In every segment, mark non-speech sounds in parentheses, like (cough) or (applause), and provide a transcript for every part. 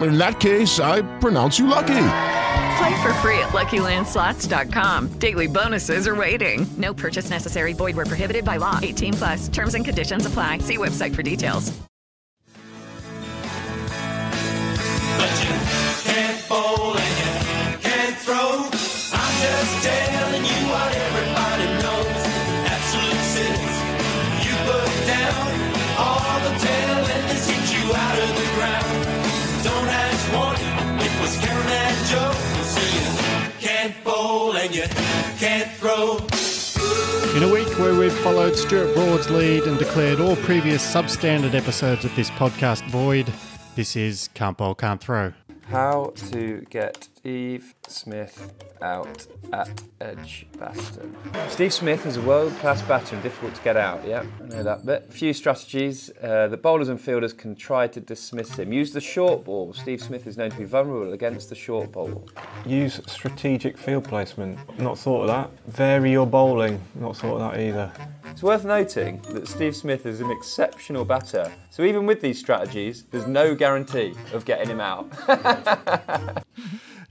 In that case, I pronounce you lucky. Play for free at LuckyLandSlots.com. Daily bonuses are waiting. No purchase necessary. Void where prohibited by law. 18 plus. Terms and conditions apply. See website for details. But you can't bowl and you can't throw. I'm just telling you can't throw. In a week where we've followed Stuart Broad's lead and declared all previous substandard episodes of this podcast void, this is Can't Bowl, Can't Throw. How to get Steve Smith out at Edgbaston. Steve Smith is a world-class batter and difficult to get out. Yeah, I know that bit. Few strategies. Uh, the bowlers and fielders can try to dismiss him. Use the short ball. Steve Smith is known to be vulnerable against the short ball. Use strategic field placement. Not thought of that. Vary your bowling. Not thought of that either. It's worth noting that Steve Smith is an exceptional batter. So even with these strategies, there's no guarantee of getting him out. (laughs)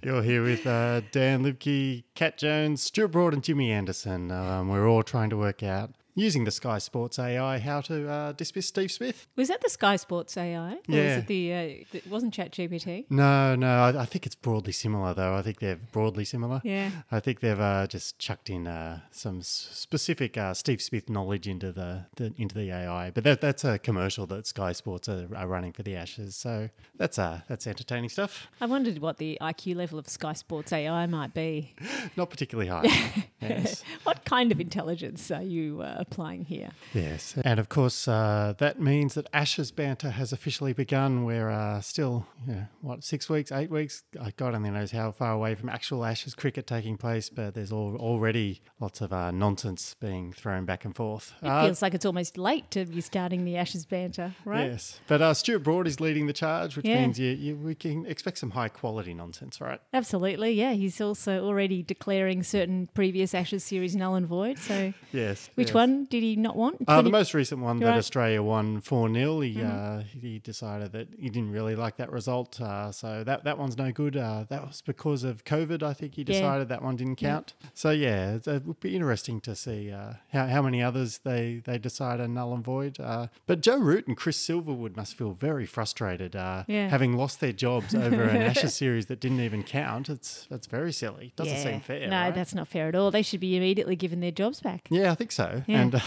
You're here with uh, Dan Liebke, Cat Jones, Stuart Broad, and Jimmy Anderson. Um, we're all trying to work out, using the Sky Sports AI, how to uh, dismiss Steve Smith. Was that the Sky Sports AI? Or Yeah. Was it the, uh, it wasn't ChatGPT? No, no, I, I think it's broadly similar, though. I think they're broadly similar. Yeah. I think they've uh, just chucked in uh, some specific uh, Steve Smith knowledge into the, the into the AI. But that, that's a commercial that Sky Sports are, are running for the Ashes, so that's uh, that's entertaining stuff. I wondered what the IQ level of Sky Sports AI might be. (laughs) Not particularly high. (laughs) yes. What kind of intelligence are you uh, applying here? Yes, and of course uh, that means that Ashes banter has officially begun. We're uh, still, you know, what six weeks, eight weeks? God only knows how far away from actual Ashes cricket taking place, but there's al- already lots of uh, nonsense being thrown back and forth. It Uh, feels like it's almost late to be starting the Ashes banter, right? Yes, but uh, Stuart Broad is leading the charge, which Yeah. means you, you, we can expect some high quality nonsense, right? Absolutely, yeah. He's also already declaring certain previous Ashes series null and void. So, Yes. which yes. one did he not want? Uh, the 20 most recent one that Right. Australia won 4 0, he, Mhm. uh, he decided that he didn't really like that result. Uh, so that, that one's no good. Uh, that was because of COVID, I think he Yeah. decided that one didn't Yeah. count. So, yeah, it would be interesting to see uh, how, how many others they, they decide are null and void. Uh, but Joe Root and Chris Silverwood must feel very frustrated uh, Yeah. having lost their jobs over an (laughs) Ashes series that didn't even count. It's That's very silly. Doesn't Yeah. seem fair. No, right? that's not fair at all. They should be immediately given their jobs back. Yeah, I think so. Yeah. And uh,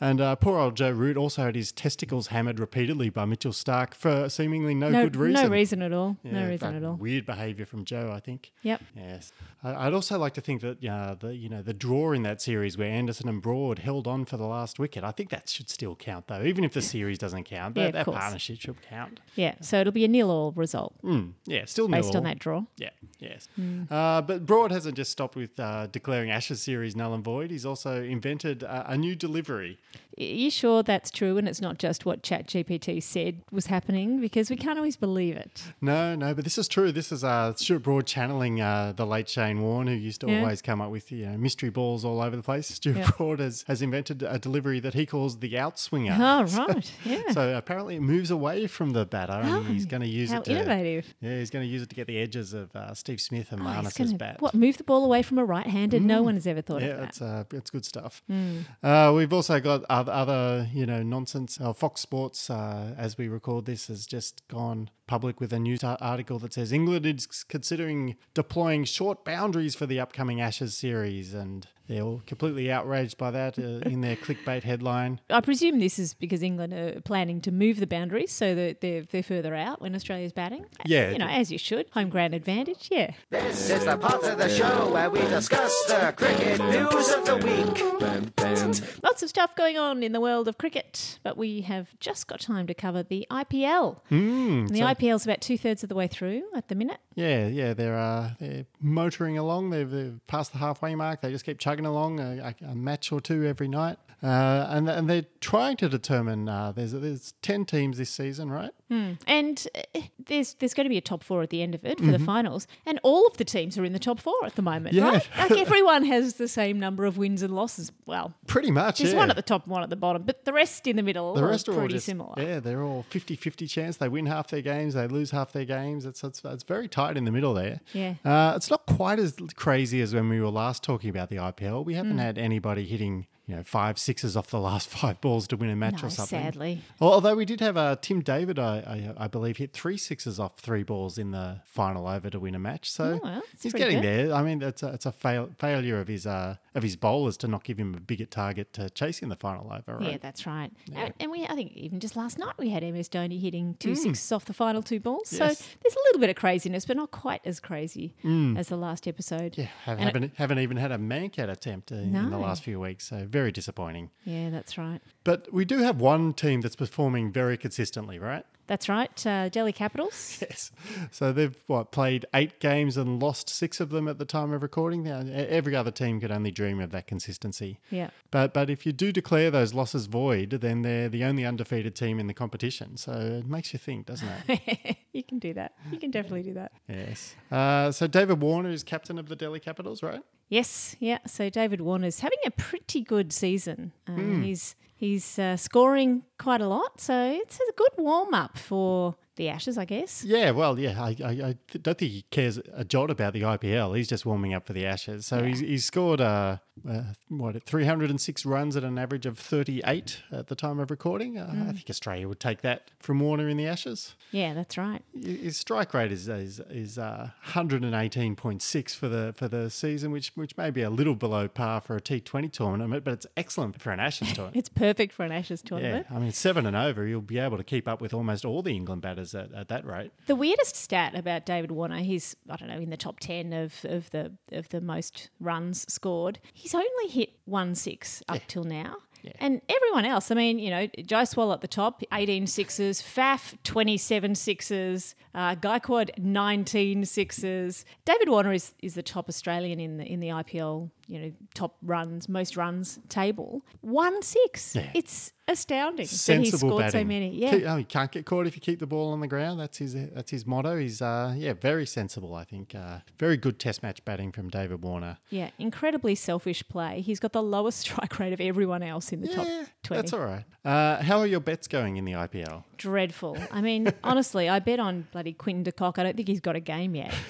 and uh, poor old Joe Root also had his testicles hammered repeatedly by Mitchell Starc for seemingly no, No- good reason. no reason at all. No reason at all. Weird behaviour from Joe, I think. Yep. Yes. I- I'd also like to think that uh, the you know the draw in that series where Anderson and Broad held on for the last wicket. I think that should still count though, even if the series doesn't count. Yeah, That, of that course. partnership should count. Yeah, so it'll be a nil all result. Mm, yeah, still based on that draw. Yeah, yes. Mm. Uh, but Broad hasn't just stopped with uh, declaring Ashes series null and void. He's also invented uh, a new new delivery. Are you sure that's true and it's not just what ChatGPT said was happening? Because we can't always believe it. No, no, but this is true. This is uh, Stuart Broad channeling uh, the late Shane Warne, who used to Yeah. always come up with you know, mystery balls all over the place. Stuart Yeah. Broad has, has invented a delivery that he calls the outswinger. (laughs) Oh, right. Yeah. So apparently it moves away from the batter, and he's going to use it to innovative. Yeah, he's going to use it to get the edges of uh, Steve Smith and Oh, Marnus's gonna- bat. What, move the ball away from a right hander? No one has ever thought yeah, of that. it's uh, it's good stuff. Mm. Uh, we've also got other, you know nonsense. Uh, Fox Sports, uh, as we record this, has just gone public with a news article that says England is considering deploying short boundaries for the upcoming Ashes series, and they're all completely outraged by that uh, in their clickbait headline. I presume this is because England are planning to move the boundaries so that they're, they're further out when Australia's batting. Yeah. You know, as you should. Home ground advantage, yeah. This is the part of the show where we discuss the cricket news of the week. Lots of stuff going on in the world of cricket, but we have just got time to cover the IPL. Mm, the so- IPL's about two thirds of the way through at the minute. Yeah, yeah, they're uh, they're motoring along. They've, they've passed the halfway mark. They just keep chugging along a, a, match or two every night, uh, and and they're trying to determine. Uh, there's there's ten teams this season, right? Hmm. And uh, there's there's going to be a top four at the end of it for the Mhm. finals, and all of the teams are in the top four at the moment, Yeah. right? Like (laughs) everyone has the same number of wins and losses. Well, Pretty much. there's yeah. one at the top, one at the bottom, but the rest in the middle the rest are pretty just, similar. Yeah, they're all 50-50 chance. They win half their games, they lose half their games. It's it's, it's very tight in the middle there. Yeah. Uh, it's not quite as crazy as when we were last talking about the IPL. We haven't Mm. had anybody hitting you know five sixes off the last (laughs) five balls to win a match No, or something. sadly. Although we did have uh, Tim David, I, I I believe, hit three sixes off three balls in the final over to win a match. So Oh, well, he's getting good. there. I mean, it's a, it's a fail, failure of his uh, of his bowlers to not give him a bigger target to chase in the final over. Right? Yeah, that's right. Yeah. And, and we, I think, even just last night we had MS Dhoni hitting two Mm. sixes off the final two balls. So there's a little bit of craziness, but not quite as crazy Mm. as the last episode. Yeah, have, And it- haven't haven't even had a Mankad attempt uh, in the last few weeks, so very disappointing. yeah, that's right. But we do have one team that's performing very consistently, right? That's right. Uh, Delhi Capitals. (laughs) Yes. So they've what played eight games and lost six of them at the time of recording. Now, every other team could only dream of that consistency. Yeah. But but if you do declare those losses void, then they're the only undefeated team in the competition. So it makes you think, doesn't it? (laughs) you can do that. You can definitely do that. yes. Uh, so David Warner is captain of the Delhi Capitals, right? Yes, yeah. So David Warner's having a pretty good season. Hmm. He's he's uh, scoring quite a lot, so it's a good warm up for the Ashes, I guess. Yeah, well, yeah, I, I, I don't think he cares a jot about the IPL. He's just warming up for the Ashes. So he's, he's scored uh, uh, what 306 runs at an average of 38 at the time of recording. Uh, I Mm. think Australia would take that from Warner in the Ashes. Yeah, that's right. His strike rate is is, is uh, 118.6 for the for the season, which which may be a little below par for a T20 tournament, but it's excellent for an Ashes (laughs) tournament. It's perfect for an Ashes tournament. yeah, tournament. I mean seven and over, you'll be able to keep up with almost all the England batters at, at that rate. The weirdest stat about David Warner, he's I don't know in the top ten of, of the of the most runs scored. He's only hit one six up till now. And everyone else, I mean, you know, Jaiswal at the top, 18 sixes, Faf, 27 sixes, uh, Gaikwad, 19 sixes. David Warner is, is the top Australian in the in the IPL, you know, top runs, most runs table. One six. Yeah. It's astounding that he's sensible scored batting. so many. Yeah. Keep- oh, you can't get caught if you keep the ball on the ground. That's his that's his motto. He's uh, yeah, very sensible. I think uh, very good Test match batting from David Warner. Yeah, incredibly selfish play. He's got the lowest (laughs) strike rate of everyone else in the top 20. That's all right. Uh, how are your bets going in the IPL? Dreadful. I mean, (laughs) honestly, I bet on bloody Quinton de Kock. I don't think he's got a game yet. (laughs)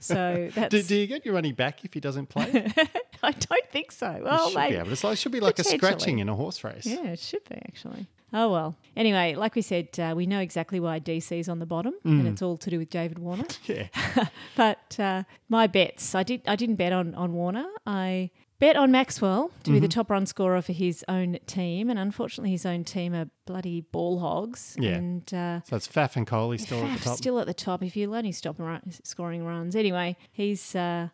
So that's. Do, do you get your money back if he doesn't play? I don't think so. Well, you should maybe. be able to. It should be like a scratching in a horse race. Yeah, it should be actually. Oh well. Anyway, like we said, uh, we know exactly why DC's on the bottom, and Mm. it's all to do with David Warner. (laughs) Yeah. (laughs) but uh, my bets, I did. I didn't bet on on Warner. I bet on Maxwell to be the Mhm. top run scorer for his own team, and unfortunately, his own team are bloody ball hogs. Yeah. And uh, So it's Faf and Kohli still at the top. still at the top. If you let him stop run, scoring runs, anyway, he's. Uh,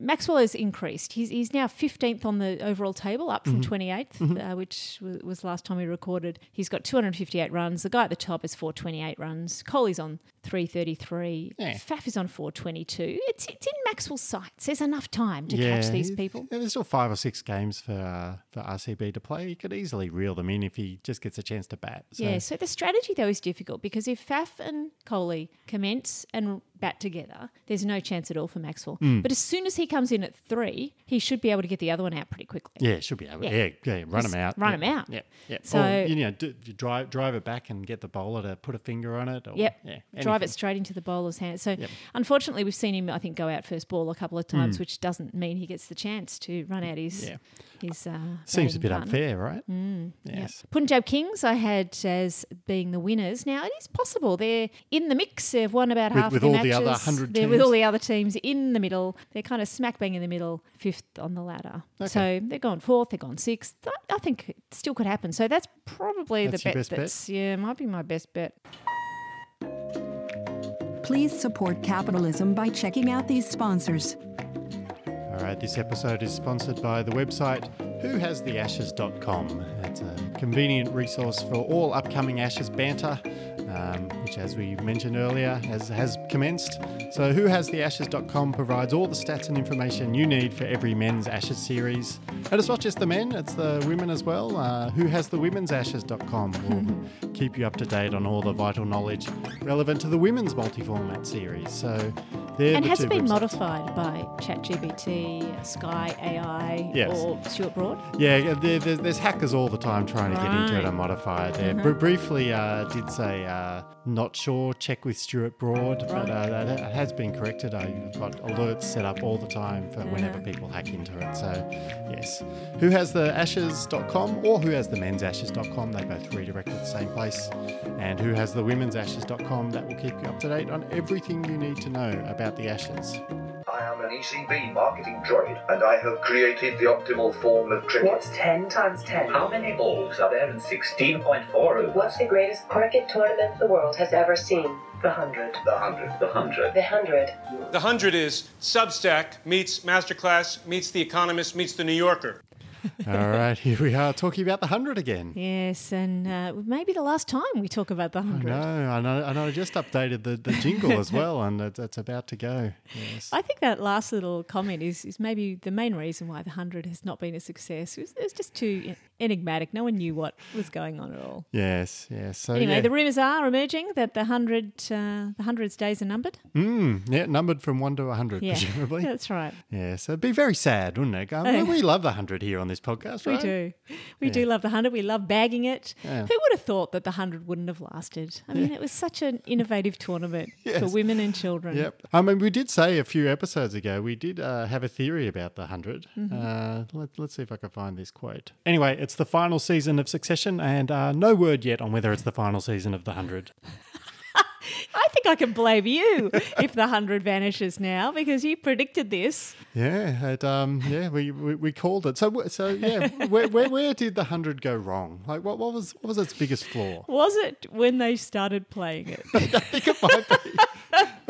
Maxwell has increased. He's, he's now 15th on the overall table, up from Mhm. 28th, Mhm. uh, which w- was last time we recorded. He's got 258 runs. The guy at the top is 428 runs. Kohli's on 333. Yeah. Faf is on 422. It's, it's in Maxwell's sights. There's enough time to Yeah, catch these people. yeah, there's still five or six games for uh, for RCB to play. He could easily reel them in if he just gets a chance to bat. So, Yeah, so the strategy though is difficult because if Faf and Kohli commence and bat together, there's no chance at all for Maxwell. Mm. But as soon as he comes in at three, he should be able to get the other one out pretty quickly. Yeah, should be able. Yeah. Yeah, yeah, run Just them out. run yeah. 'em out. Yeah, yeah. So- or, you know, you drive drive it back and get the bowler to put a finger on it. Or, Yep. Yeah, Drive it straight into the bowler's hands. So, Yep. unfortunately, we've seen him, I think, go out first ball a couple of times, Mm. which doesn't mean he gets the chance to run out his. Yeah. His, uh, Seems a bit partner. unfair, right? Mm, Yes. yes. Punjab Kings, I had as being the winners. Now it is possible they're in the mix. They've won about With- half with of the all the other 100 They're with all the other teams in the middle. They're kind of smack bang in the middle, fifth on the ladder. Okay. So they're gone fourth. They're gone sixth. I- I think it still could happen. So that's probably That's the your bet. best bet? that's yeah, might be my best bet. Please support capitalism by checking out these sponsors. All right, this episode is sponsored by the website whohastheashes.com. It's a convenient resource for all upcoming Ashes banter, um, which, as we mentioned earlier, has, has commenced. So, whohastheashes.com provides all the stats and information you need for every men's Ashes series. And it's not just the men, it's the women as well. Uh, whohasthewomen'sashes.com will (laughs) keep you up to date on all the vital knowledge relevant to the women's multi format series. So, they're and has it been modified by ChatGPT, Sky AI, Yes. or Stuart Broad? Yeah, there, there's, there's hackers all the time trying to get into it and modify it. There, Mhm. Br- briefly, uh, did say uh, not sure. Check with Stuart Broad, but uh, that that has been corrected. I've got alerts set up all the time for whenever people hack into it. So, yes, who has the ashes.com or who has the men's ashes.com? They both redirect to the same place. And who has the women's ashes.com? That will keep you up to date on everything you need to know about the ashes. I am an ECB marketing droid, and I have created the optimal form of cricket. What's 10 times 10? How many balls are there in 16.4 What's the greatest cricket tournament the world has ever seen? The 100. The 100. The 100. The 100. The 100 is Substack meets Masterclass meets The Economist meets The New Yorker. All right, here we are talking about the 100 again. Yes, and uh, maybe the last time we talk about the I hundred. know, I know, I know. I just updated the, the jingle as well, and it's, it's about to go. Yes. I think that last little comment is, is maybe the main reason why the hundred has not been a success. It it was just too enigmatic. No one knew what was going on at all. Yes, yes. So anyway, yeah. the rumours are emerging that the hundred uh, the hundred's days are numbered. Mm, yeah, numbered from one to a hundred, Yeah, presumably. that's right. Yeah, so it'd be very sad, wouldn't it? Um, we, we (laughs) love the hundred here on this podcast, right? We do. We Yeah. do love the 100. We love bagging it. Who would have thought that the 100 wouldn't have lasted? I mean, it was such an innovative tournament (laughs) for women and children. Yep. I mean, we did say a few episodes ago, we did uh, have a theory about the 100. Mhm. Uh, let, let's see if I can find this quote. Anyway, it's the final season of Succession, and uh, no word yet on whether it's the final season of the 100. (laughs) I think I can blame you if the 100 vanishes now because you predicted this. Yeah, it, um, yeah, we, we, we called it. So, so yeah, where, where, where did the 100 go wrong? Like, what, what, was, what was its biggest flaw? Was it when they started playing it? (laughs) It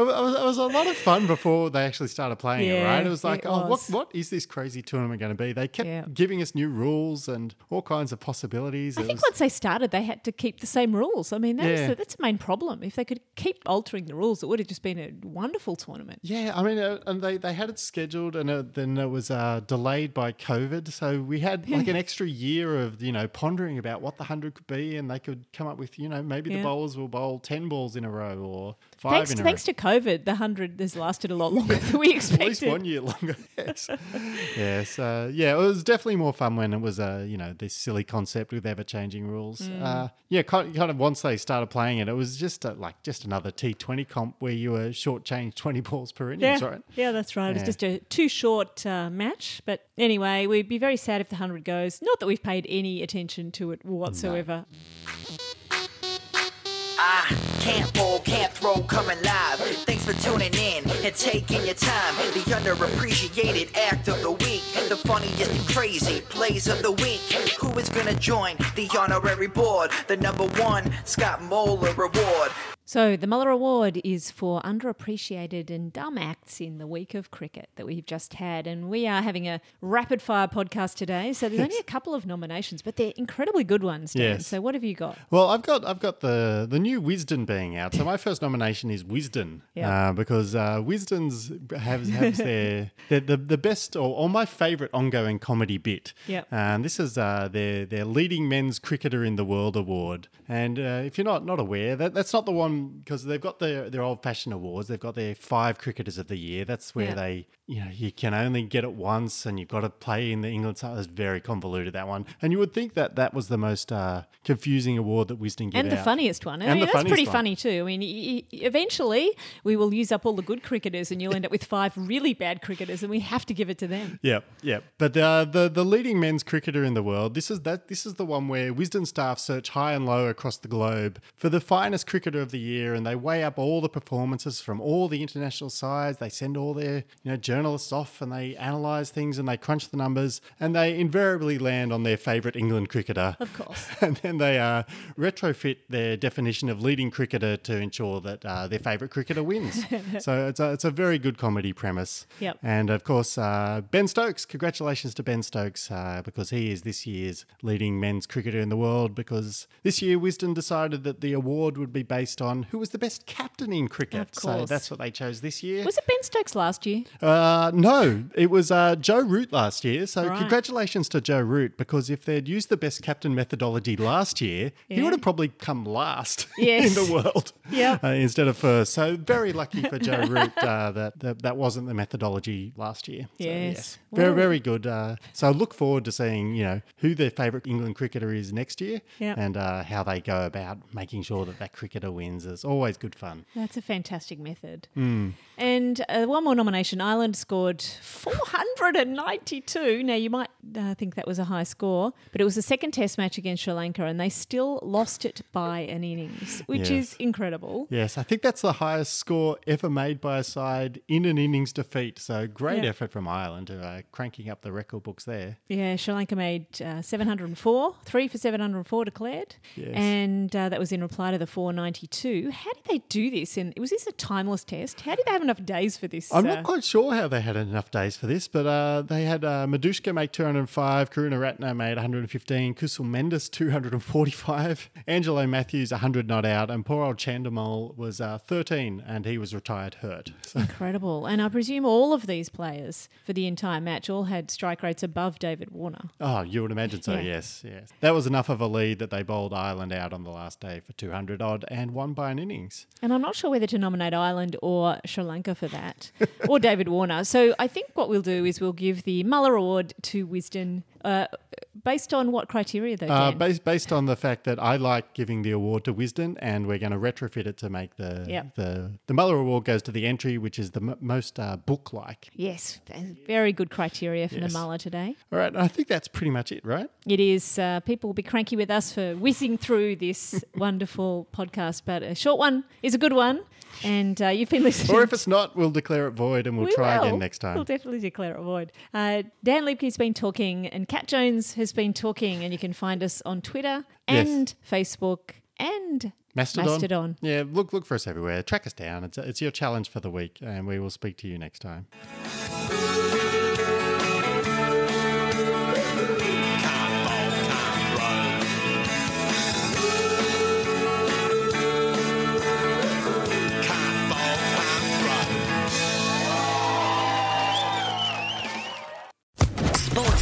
was, it was a lot of fun before they actually started playing it, right? It was like, it oh, what, what is this crazy tournament going to be? They kept giving us new rules and all kinds of possibilities. I It think was- once they started, they had to keep the same rules. I mean, that's, Yeah. the, that's the main problem. If they could keep altering the rules, it would have just been a wonderful tournament. Yeah, I mean, uh, and they, they had it scheduled, and uh, then it was uh, delayed by COVID. So we had like an extra year of you know pondering about what the hundred could be, and they could come up with you know maybe the bowlers will bowl ten balls in a row or five Thanks, a thanks to COVID, the 100 has lasted a lot longer than we expected. (laughs) At least one year longer. (laughs) Yes. (laughs) Uh, yeah, it was definitely more fun when it was uh, you know this silly concept with ever changing rules. Mm. Uh, yeah, kind, of once they started playing it, it was just a, like just another T Twenty comp where you were shortchanged twenty balls per innings, yeah, right? yeah, that's right. Yeah. just a too short uh, match. But anyway, we'd be very sad if the 100 goes. Not that we've paid any attention to it whatsoever. I can't bowl, can't throw, coming live. Thanks for tuning in and taking your time. The underappreciated act of the week, the funniest and crazy plays of the week. Who is gonna join the honorary board? The number one Scott Muller reward. So, the Muller Award is for underappreciated and dumb acts in the week of cricket that we've just had. And we are having a rapid fire podcast today. So, there's only a couple of nominations, but they're incredibly good ones. Dan. Yes. So, what have you got? Well, I've got I've got the the new Wisden being out. So my (laughs) first nomination is Wisden, Yeah. uh, because uh, Wisden's has, has (laughs) their, their the the best or, or my favourite ongoing comedy bit. Yep. And this is uh, their their leading men's cricketer in the world award. And uh, if you're not not aware, that that's not the one because they've got their their old fashioned awards. They've got their five cricketers of the year. That's where Yeah. they you know you can only get it once, and you've got to play in the England side. It's very convoluted that one. And you would think that that was the most uh, confusing award that Wisden give And the out. funniest one. I And mean, the that's pretty one. funny too. I mean, y- y- eventually we will use up all the good cricketers and you'll end up with five really bad cricketers and we have to give it to them. Yep, yep. But uh, the the leading men's cricketer in the world. This is that. This is the one where Wisden staff search high and low across the globe for the finest cricketer of the year, and they weigh up all the performances from all the international sides. They send all their you know journalists off, and they analyse things, and they crunch the numbers, and they invariably land on their favourite England cricketer. Of course. (laughs) and then they uh, retrofit their definition of leading cricketer to ensure that uh, their favourite cricketer wins. (laughs) so it's a, it's a very good comedy premise. Yep. And of course, uh, Ben Stokes. Congratulations to Ben Stokes uh, because he is this year's leading men's cricketer in the world. Because this year, Wisden decided that the award would be based on who was the best captain in cricket. So that's what they chose this year. Was it Ben Stokes last year? Uh, no, it was uh, Joe Root last year. So Right. congratulations to Joe Root because if they'd used the best captain methodology last year, he would have probably come last (laughs) Yes. in the world (laughs) Yep. uh, instead of first. So very lucky for Joe Root uh, that, that that wasn't the methodology last year. So, Yes. very very good. Uh, so I look forward to seeing you know who their favourite England cricketer is next year Yep. and uh, how they go about making sure that that cricketer wins. It's always good fun. That's a fantastic method. Mm. And uh, one more nomination. Ireland scored 492. Now, you might uh, think that was a high score, but it was the second test match against Sri Lanka, and they still lost it by an innings, which Yes. is incredible. Yes, I think that's the highest score ever made by a side in an innings defeat. So great Yeah. effort from Ireland, are cranking up the record books there. Yeah, Sri Lanka made uh, 704, three for 704 declared. Yes. And uh, that was in reply to the 492. How did they do this? And was this a timeless test? How did they have enough days for this? I'm uh, not quite sure how they had enough days for this, but uh, they had uh, Madushka make 205, Karunaratne made 115, Kusal Mendis 245, Angelo Mathews 100 not out, and poor old Chandimal was uh, 13 and he was retired hurt. So, Incredible. And I presume all of these players for the entire match all had strike rates above David Warner. oh, you would imagine so, Yeah. yes, yes. That was enough of a lead that they bowled Ireland out on the last day for 200 odd and won by an innings. And I'm not sure whether to nominate Ireland or Sri Lanka for that, or David Warner. So I think what we'll do is we'll give the Muller Award to Wisden uh, based on what criteria, though, Uh, based, based on the fact that I like giving the award to Wisden, and we're going to retrofit it to make the Yep. the the Muller Award goes to the entry, which is the m- most uh, book like. yes, very good criteria for Yes. the Muller today. All right, I think that's pretty much it, right? It is. Uh, people will be cranky with us for whizzing through this (laughs) wonderful podcast, but a short one is a good one. And uh, you've been listening. Or if it's not, we'll declare it void and we'll We try will. again next time. We'll definitely declare it void. Uh, Dan Liebke's been talking, and Cat Jones has been talking, and you can find us on Twitter Yes. and Facebook and Mastodon. Mastodon. Yeah, look look for us everywhere. Track us down. It's it's your challenge for the week, and we will speak to you next time.